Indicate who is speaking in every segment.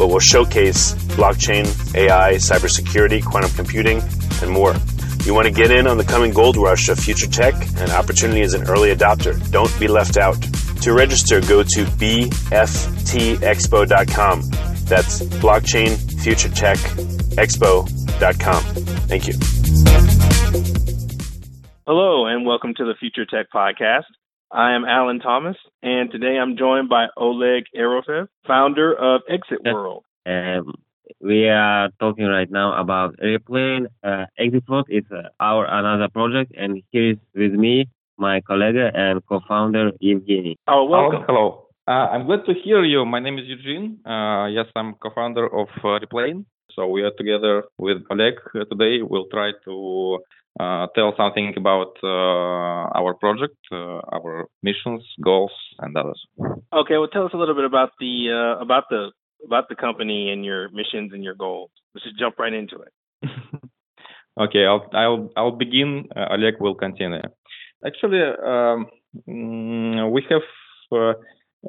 Speaker 1: but will showcase blockchain, AI, cybersecurity, quantum computing, and more. You want to get in on the coming gold rush of future tech and opportunity as an early adopter. Don't be left out. To register, go to bftexpo.com. That's blockchain future tech expo.com. Thank you. Hello, and welcome to the Future Tech Podcast. I am Alan Thomas, and today I'm joined by Oleg Arofev, founder of Exit World.
Speaker 2: Um, we are talking right now about airplane. Uh, Exit World is uh, our another project, and here is with me my colleague and co-founder Evgeny.
Speaker 1: Oh, welcome.
Speaker 3: Hello. Uh, I'm glad to hear you. My name is Eugene. Uh, yes, I'm co-founder of uh, Replain. So we are together with Oleg today. We'll try to uh, tell something about uh, our project, uh, our missions, goals, and others.
Speaker 1: Okay, well, tell us a little bit about the uh, about the about the company and your missions and your goals. Let's just jump right into it.
Speaker 3: okay, I'll I'll I'll begin. Uh, Oleg will continue. Actually, um, mm, we have. Uh,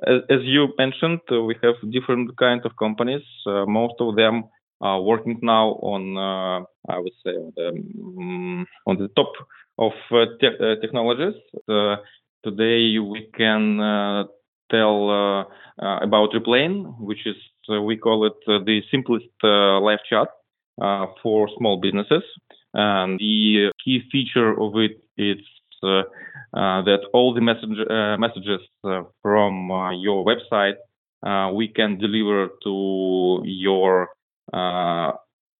Speaker 3: as, as you mentioned, we have different kinds of companies. most of them uh, working now on, uh, I would say, on the, um, on the top of uh, te- technologies. today we can tell about Replain, which is we call it the simplest live chat for small businesses. And the key feature of it is uh, uh, that all the message, uh, messages from your website we can deliver to your uh,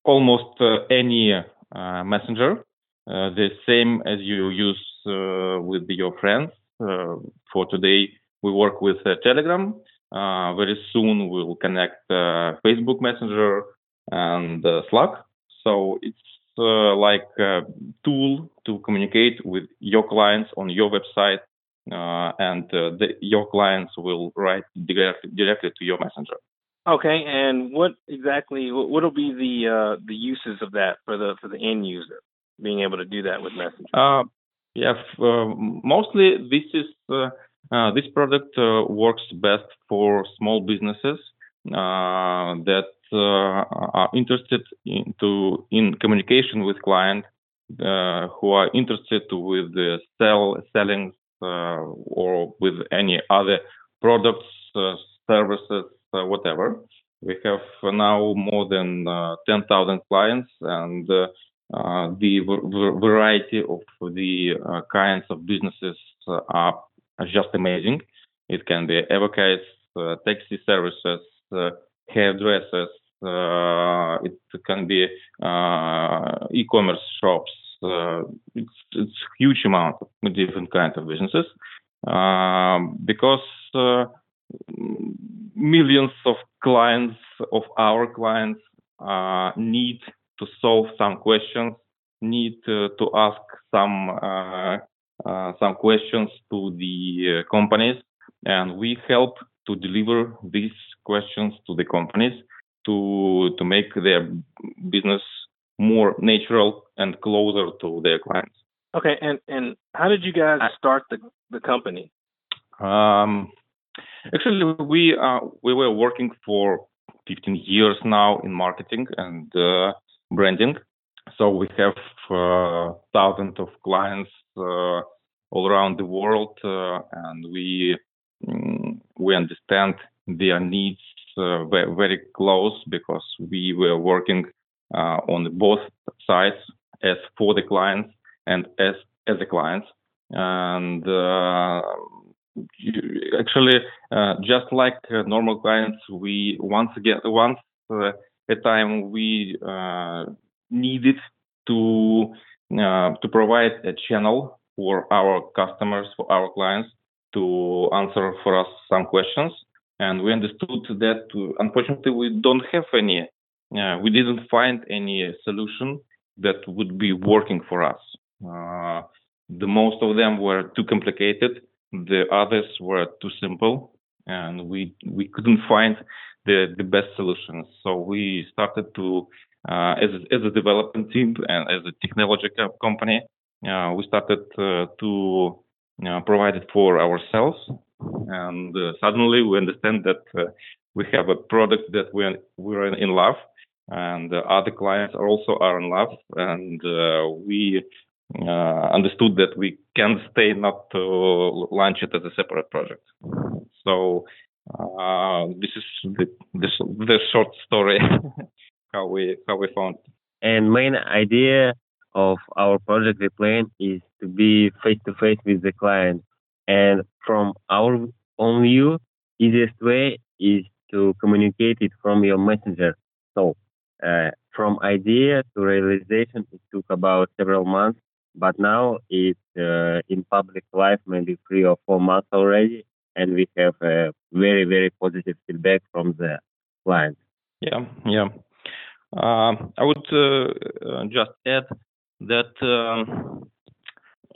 Speaker 3: almost uh, any uh, messenger, the same as you use with your friends. for today, we work with Telegram. very soon, we'll connect Facebook Messenger and Slack. So it's uh, like a tool to communicate with your clients on your website, uh, and uh, the, your clients will write directly to your messenger.
Speaker 1: Okay, and what exactly what will be the uh, the uses of that for the for the end user being able to do that with Messenger?
Speaker 3: Uh, yeah, uh, mostly this is uh, uh, this product uh, works best for small businesses that are interested into in communication with clients who are interested with the sell selling or with any other products services whatever. We have now more than uh, 10,000 clients, and uh, the variety of the kinds of businesses are just amazing. It can be advocates, taxi services, hairdressers, Uh, it can be uh, e-commerce shops. Uh, it's it's huge amount of different kinds of businesses um, because uh, millions of clients of our clients uh, need to solve some questions, need to, to ask some uh, uh, some questions to the uh, companies, and we help to deliver these questions to the companies to to make their business more natural and closer to their clients.
Speaker 1: Okay, and and how did you guys start the the company?
Speaker 3: Um, actually, we uh, we were working for 15 years now in marketing and uh, branding. So we have uh, thousands of clients uh, all around the world, uh, and we um, we understand their needs uh, very, very close because we were working on both sides as for the clients and as as the clients and actually uh, just like uh, normal clients we once again once uh, a time we uh, needed to uh, to provide a channel for our customers for our clients to answer for us some questions. And we understood that unfortunately we don't have any uh, we didn't find any solution that would be working for us. The most of them were too complicated the others were too simple, and we we couldn't find the the best solutions. So we started to uh, as a, as a development team and as a technology company, uh, we started uh, to provide it for ourselves. And uh, suddenly we understand that uh, we have a product that we're we're in love, and other clients are also are in love, and uh, we uh, understood that we can stay not to launch it as a separate project. So uh, this is the, the, the short story how we how we found.
Speaker 2: And main idea of our project we plan is to be face to face with the client. And from our own view, easiest way is to communicate it from your messenger. So uh, from idea to realization, it took about several months but now it's uh, in public life maybe three or four months already, and we have a very very positive feedback from the clients.
Speaker 3: Yeah, yeah. Uh, I would uh, uh just add that um,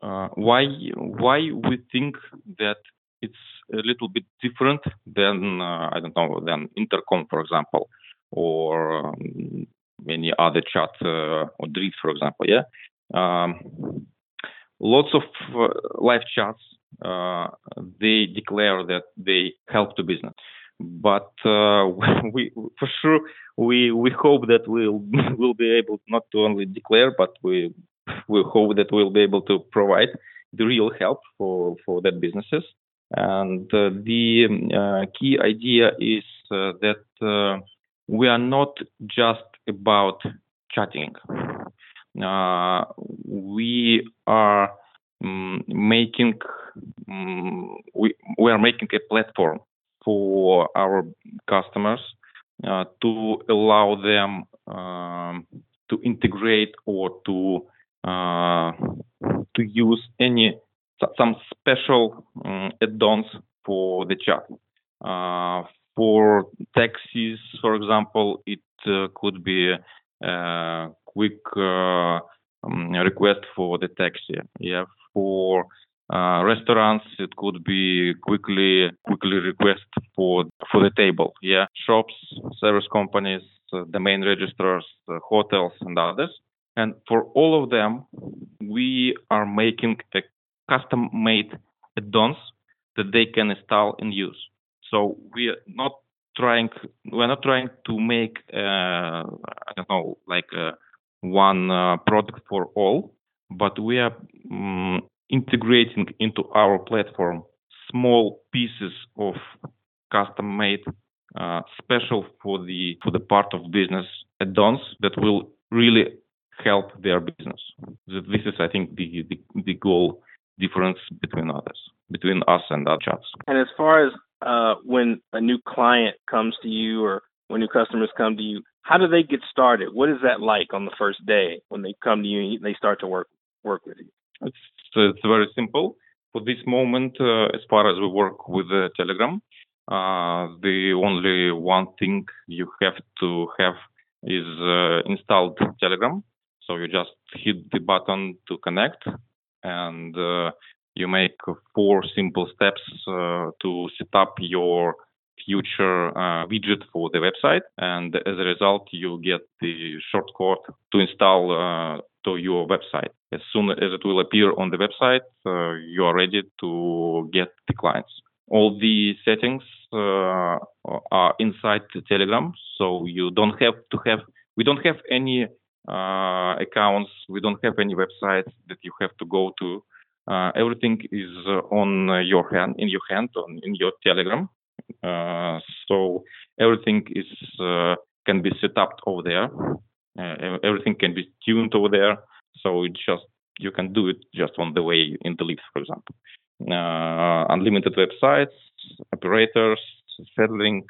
Speaker 3: uh, why why we think that it's a little bit different than uh, I don't know than intercom, for example, or um, any other chat or Drift, for example. Yeah, um, lots of uh, live chats uh, they declare that they help to business. But uh, we for sure we we hope that we'll will be able not to only declare but we we hope that we'll be able to provide the real help for for that businesses. And uh, the uh, key idea is uh, that we are not just about chatting we are um, making um, we we are making a platform for our customers uh, to allow them um, to integrate or to uh, to use any some special um, add-ons for the chat. Uh, for taxis, for example, it uh, could be uh, quick uh, um, request for the taxi. Yeah, for uh, restaurants, it could be quickly quickly request for for the table. Yeah, shops, service companies, uh, domain registrars, uh, hotels, and others. And for all of them, we are making a custom-made add-ons that they can install and use. So we are not trying we're not trying to make uh, I don't know like a one uh, product for all, but we are um, integrating into our platform small pieces of custom made uh, special for the for the part of business add-ons that will really help their business. This is, I think, the the, the goal difference between others, between us and our chats.
Speaker 1: And as far as uh, when a new client comes to you or
Speaker 4: when new customers come to you, how do they get started? What is that like on the first day when they come to you and they start to work work with you?
Speaker 3: It's it's very simple. For this moment, uh, as far as we work with uh, Telegram, uh, the only one thing you have to have is uh, installed Telegram. So you just hit the button to connect, and uh, you make four simple steps uh, to set up your future uh, widget for the website. And as a result, you get the shortcut to install uh, to your website. As soon as it will appear on the website, uh, you are ready to get the clients. All the settings uh, are inside the Telegram, so you don't have to have. We don't have any uh, accounts. We don't have any websites that you have to go to. Uh, everything is on your hand, in your hand, on in your Telegram. Uh, so everything is uh, can be set up over there. Uh, everything can be tuned over there. So it just you can do it just on the way in the Leafs, for example. unlimited websites, operators, settling,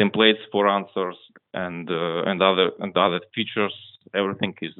Speaker 3: templates for answers, and and other and other features. Everything is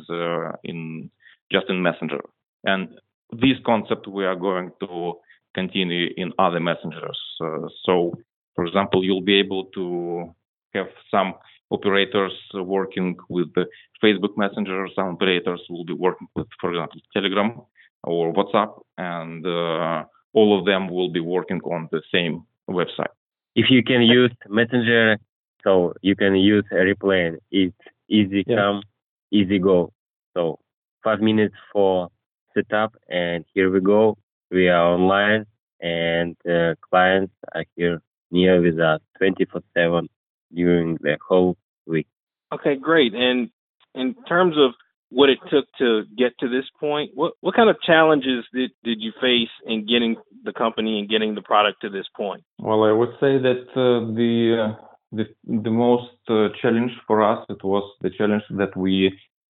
Speaker 3: in just in Messenger. And this concept we are going to continue in other messengers. Uh, so, for example, you'll be able to have some operators working with the Facebook Messenger. Some operators will be working with, for example, Telegram or WhatsApp, and uh, all of them will be working on the same website.
Speaker 2: If you can use Messenger, so you can use Replain. It's easy yeah. come, easy go. So five minutes for setup, and here we go we are online and uh, clients are here near with us 24 7 during the whole week.
Speaker 4: Okay, great. And in terms of what it took to get to this point, what, what kind of challenges did, did you face in getting the company and getting the product to this point?
Speaker 3: Well, I would say that uh, the, uh, the the most uh, challenge for us it was the challenge that we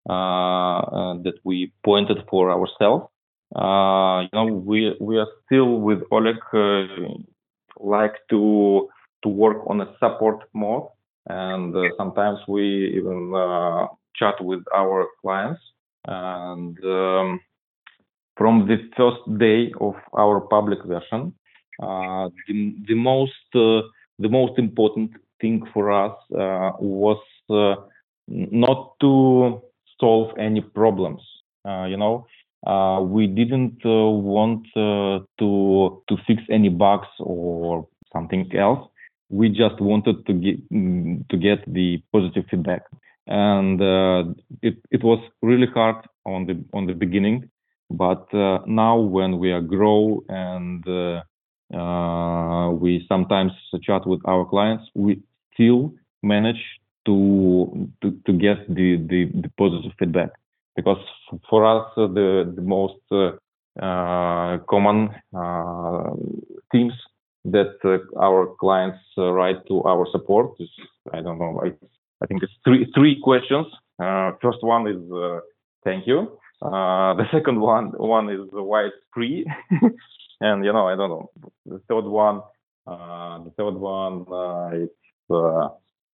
Speaker 3: uh, uh, that we pointed for ourselves uh, you know, we we are still with Oleg uh, like to to work on a support mode, and uh, sometimes we even uh, chat with our clients. And um, from the first day of our public version, uh, the the most the most important thing for us was not to solve any problems. you know, uh, we didn't uh, want uh, to to fix any bugs or something else. We just wanted to get to get the positive feedback, and uh, it it was really hard on the on the beginning. But uh, now, when we are grow and uh, we sometimes chat with our clients, we still manage to to, to get the, the, the positive feedback because for us uh, the the most uh, uh, common uh, themes that uh, our clients uh, write to our support is I don't know I, I think it's three three questions. first one is thank you. the second one one is why it's free, and you know I don't know. The third one the third one it's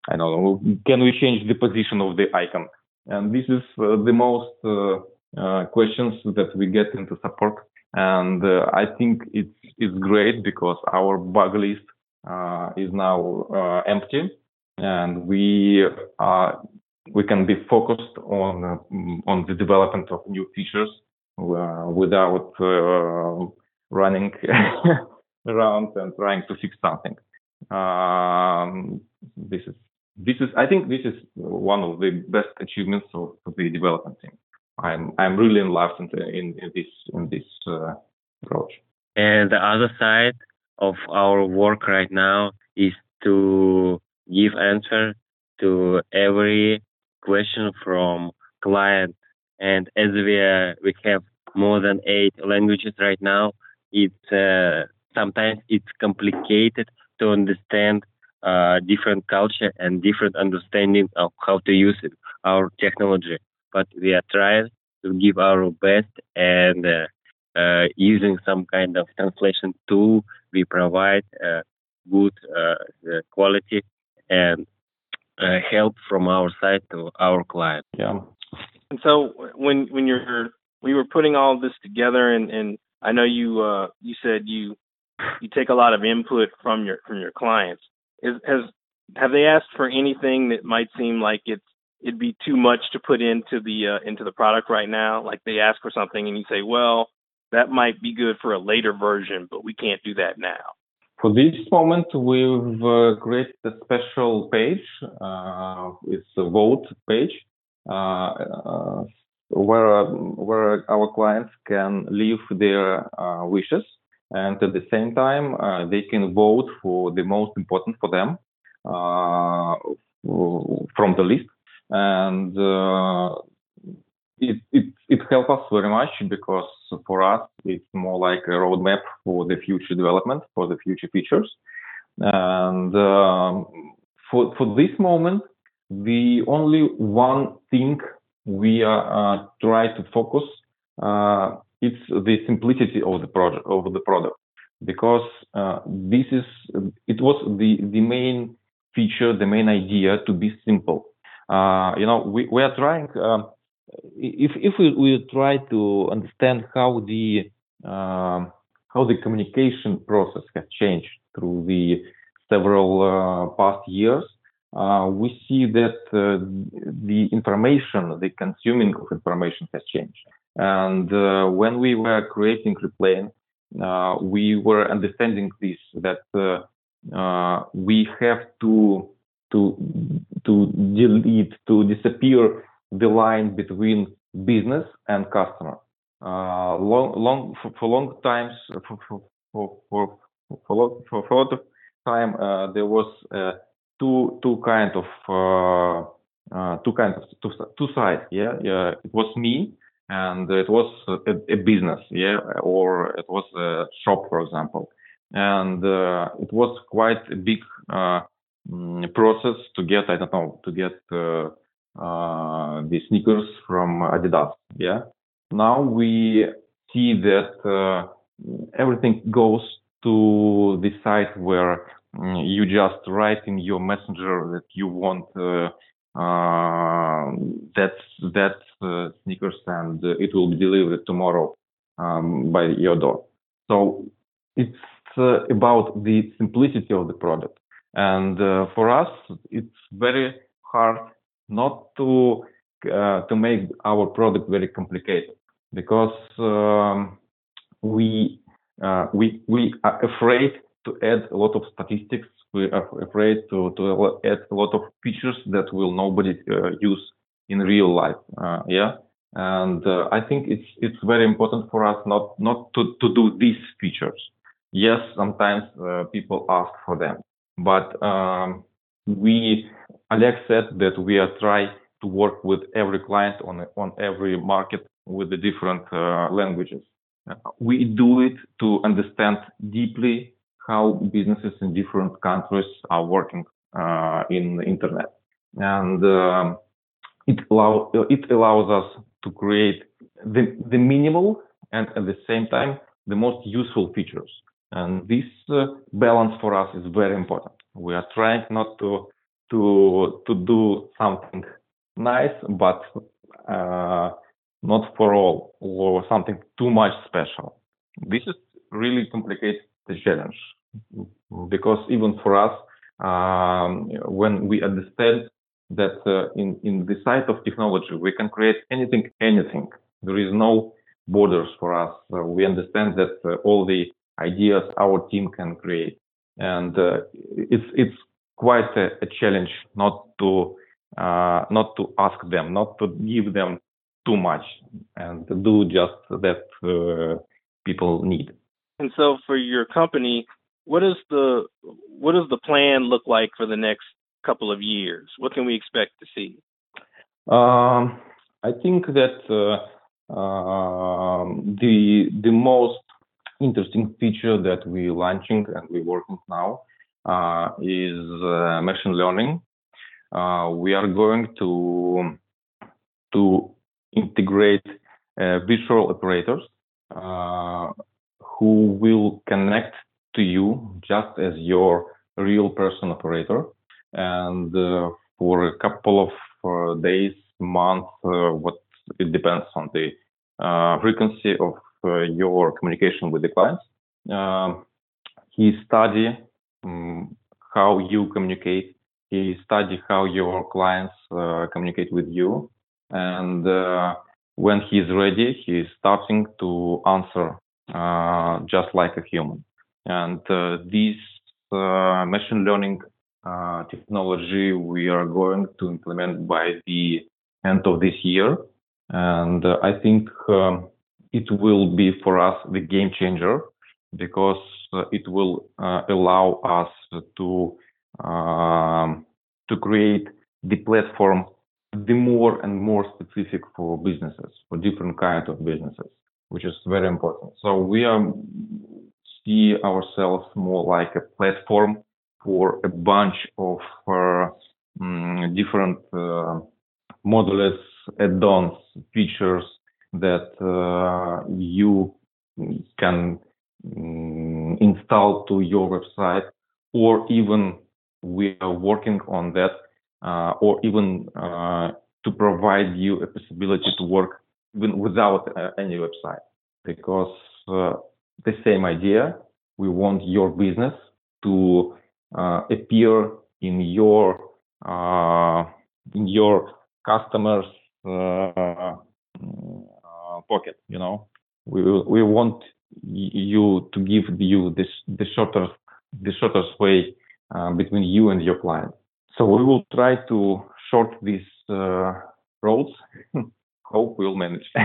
Speaker 3: I don't know. Can we change the position of the icon? And this is uh, the most uh, uh, questions that we get into support. And I think it's, it's great because our bug list is now empty and we are we can be focused on on the development of new features without running around and trying to fix something. Um, this is this is I think this is one of the best achievements of, the development team. I'm I'm really in love in, in, in this in this uh, approach.
Speaker 2: And the other side of our work right now is to give answer to every question from client. And as we are, we have more than eight languages right now, it's uh, sometimes it's complicated to understand uh, different culture and different understanding of how to use it, our technology. But we are trying to give our best and uh, uh, using some kind of translation tool, we provide uh, good uh, quality and uh, help from our side to our client.
Speaker 3: Yeah.
Speaker 4: And so when when you're we were putting all this together, and and I know you uh, you said you you take a lot of input from your from your clients. Is, has have they asked for anything that might seem like it's it'd be too much to put into the uh, into the product right now? Like they ask for something and you say, well, that might be good for a later version, but we can't do that now.
Speaker 3: For this moment, we've uh, created a special page. Uh, it's a vote page uh, uh where where our clients can leave their uh, wishes, and at the same time, uh, they can vote for the most important for them from the list. And uh, it, it it helps us very much because for us it's more like a roadmap for the future development for the future features. And um, for for this moment the only one thing we are uh, try to focus uh, it's the simplicity of the project of the product because uh, this is it was the the main feature the main idea to be simple uh, you know, we, we are trying, um, if, if we, we try to understand how the, um, how the communication process has changed through the several uh, past years, uh, we see that uh, the information, the consuming of information has changed. And uh, when we were creating Replain, uh, we were understanding this that we have to to to delete to disappear the line between business and customer. Uh, long long for, for long times for for for for, for, for, for a lot of time uh, there was uh, two two kind of uh, uh, two kinds of two, two sides. Yeah, yeah. It was me and it was a, a, business. Yeah, or it was a shop, for example, and uh, it was quite a big Mm, process to get I don't know to get uh, uh, the sneakers from Adidas. Yeah. Now we see that uh, everything goes to the site where mm, you just write in your messenger that you want uh, uh, that that uh, sneakers and it will be delivered tomorrow um, by your door. So it's about the simplicity of the product. And uh, for us, it's very hard not to uh, to make our product very complicated because um, we uh, we we are afraid to add a lot of statistics. We are afraid to to add a lot of features that will nobody uh, use in real life. Uh, yeah, and uh, I think it's it's very important for us not not to to do these features. Yes, sometimes people ask for them, but um, we, Alex said that we are trying to work with every client on on every market with the different uh, languages. we do it to understand deeply how businesses in different countries are working uh, in the internet, and um, it allow it allows us to create the the minimal and at the same time the most useful features. And this uh, balance for us is very important. We are trying not to to to do something nice, but uh, not for all or something too much special. This is really complicates the challenge because even for us, um, when we understand that uh, in in the side of technology we can create anything, anything. There is no borders for us. Uh, we understand that uh, all the ideas our team can create. And uh, it's it's quite a, a challenge not to uh, not to ask them, not to give them too much, and do just that uh, people need.
Speaker 4: And so, for your company, what is the what does the plan look like for the next couple of years? What can we expect to see?
Speaker 3: Um, I think that uh, uh, the the most interesting feature that we're launching and we're working now uh, is uh, machine learning. Uh, we are going to to integrate uh, visual operators who will connect to you just as your real person operator and uh, for a couple of uh, days, months, uh, what it depends on the frequency of your communication with the clients. Um, he study um, how you communicate. He study how your clients communicate with you, and when he's ready, he's starting to answer uh, just like a human. And uh, this uh, machine learning uh, technology we are going to implement by the end of this year. And I think um, it will be for us the game changer because it will allow us to um, to create the platform the more and more specific for businesses, for different kind of businesses, which is very important. So we are see ourselves more like a platform for a bunch of uh, um, different uh, modules, add-ons, features that uh, you can um, install to your website, or even we are working on that uh, or even uh, to provide you a possibility to work even without uh, any website. Because the same idea, we want your business to appear in your in your customers pocket. You know, we we want you to give you this the shortest the shortest way uh, between you and your client. So we will try to short these uh, roads. Hope we'll manage.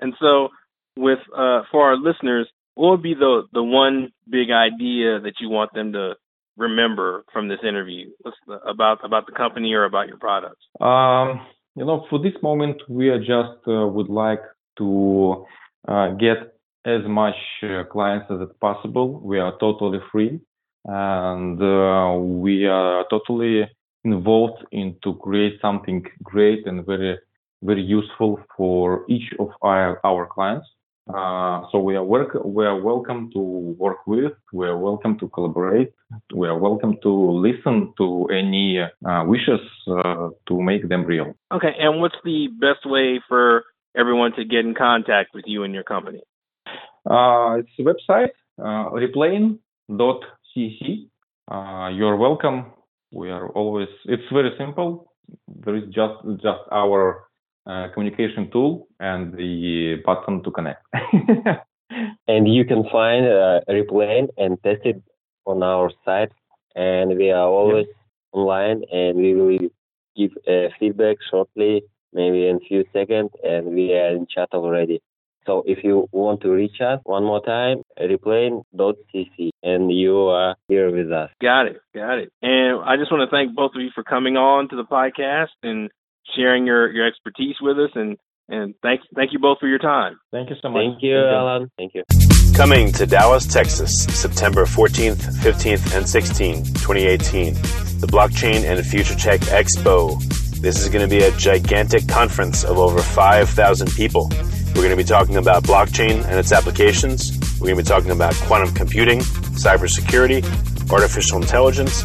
Speaker 4: and so, with uh, for our listeners, what would be the the one big idea that you want them to remember from this interview What's the, about about the company or about your products?
Speaker 3: Um, you know, for this moment, we are just uh, would like to uh, get as much uh, clients as possible. We are totally free and uh, we are totally involved in to create something great and very very useful for each of our, our clients. Uh, so we are work we are welcome to work with. We are welcome to collaborate. We are welcome to listen to any uh, wishes uh, to make them real.
Speaker 4: Okay, and what's the best way for everyone to get in contact with you and your company?
Speaker 3: Uh, it's a website, uh, replain.com CC. Uh, you're welcome. We are always. It's very simple. There is just just our uh, communication tool and the button to connect.
Speaker 2: and you can find uh, Replain and test it on our site. And we are always yep. online, and we will give uh, feedback shortly, maybe in a few seconds. And we are in chat already. So if you want to reach us one more time, replain.cc, and you are here with us.
Speaker 4: Got it. Got it. And I just want to thank both of you for coming on to the podcast and sharing your, your expertise with us. And, and thank, thank you both for your time.
Speaker 3: Thank you so much.
Speaker 2: Thank you, Alan. Thank you.
Speaker 1: Coming to Dallas, Texas, September 14th, 15th, and 16th, 2018. The Blockchain and Future Tech Expo. This is going to be a gigantic conference of over 5,000 people. We're going to be talking about blockchain and its applications. We're going to be talking about quantum computing, cybersecurity, artificial intelligence,